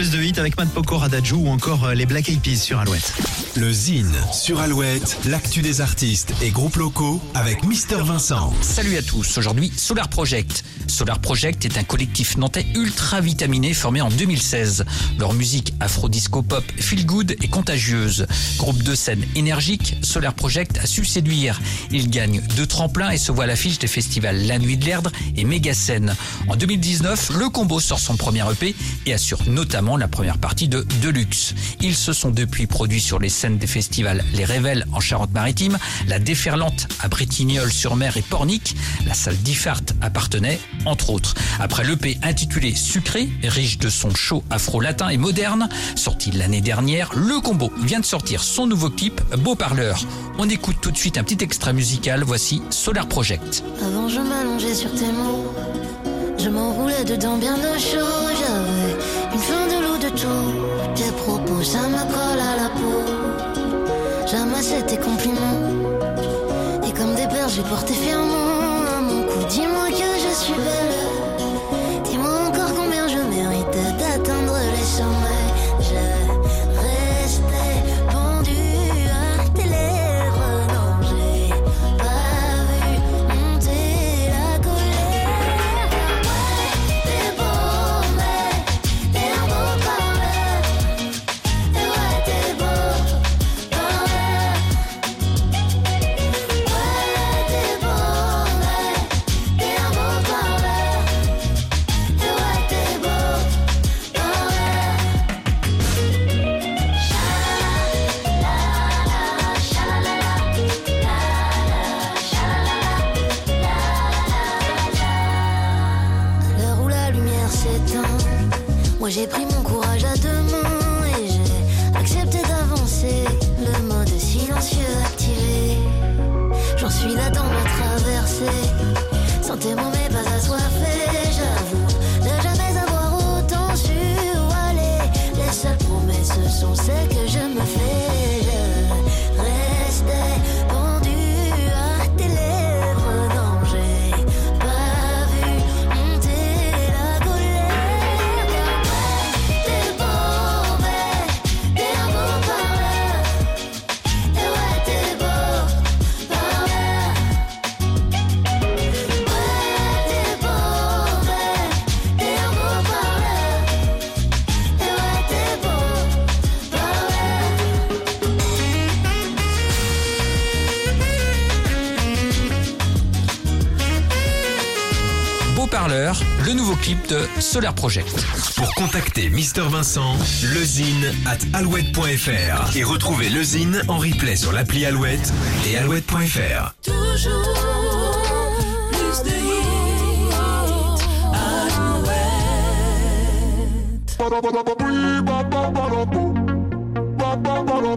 plus de hits avec Matt Pokora Adagio ou encore euh, les Black Eyed Peas sur Alouette. Le Zine sur Alouette, l'actu des artistes et groupes locaux avec Mister Vincent. Salut à tous, aujourd'hui Solar Project. Solar Project est un collectif nantais ultra vitaminé formé en 2016. Leur musique afro-disco pop feel good et contagieuse. Groupe de scène énergique, Solar Project a su séduire. Il gagne deux tremplins et se voit à l'affiche des festivals La Nuit de l'Erdre et Scène. En 2019, le combo sort son premier EP et assure notamment la première partie de Deluxe. Ils se sont depuis produits sur les scènes des festivals Les Révèles en Charente-Maritime, la Déferlante à Bretignolles-sur-Mer et Pornic, la salle d'Ifart appartenait, entre autres. Après l'EP intitulé Sucré, riche de son show afro-latin et moderne, sorti l'année dernière, le combo vient de sortir son nouveau clip Beau Parleur. On écoute tout de suite un petit extrait musical, voici Solar Project. Tout, tes propos ça me colle à la peau, j'amassais tes compliments, et comme des perles j'ai porté fièrement à mon cou, dis-moi que je suis belle, moi j'ai pris mon courage à deux mains et j'ai accepté d'avancer. Le mode silencieux activé, j'en suis là dans ma traversée. Sentez mon mais pas assoiffé, j'avoue ne jamais avoir autant su où aller. Les seules promesses sont celles que je me fais. Beau Parleur, le nouveau clip de Solar Project. Pour contacter Mister Vincent, lezine at alouette.fr et retrouver lezine en replay sur l'appli Alouette et alouette.fr. Toujours plus de hits, Alouette.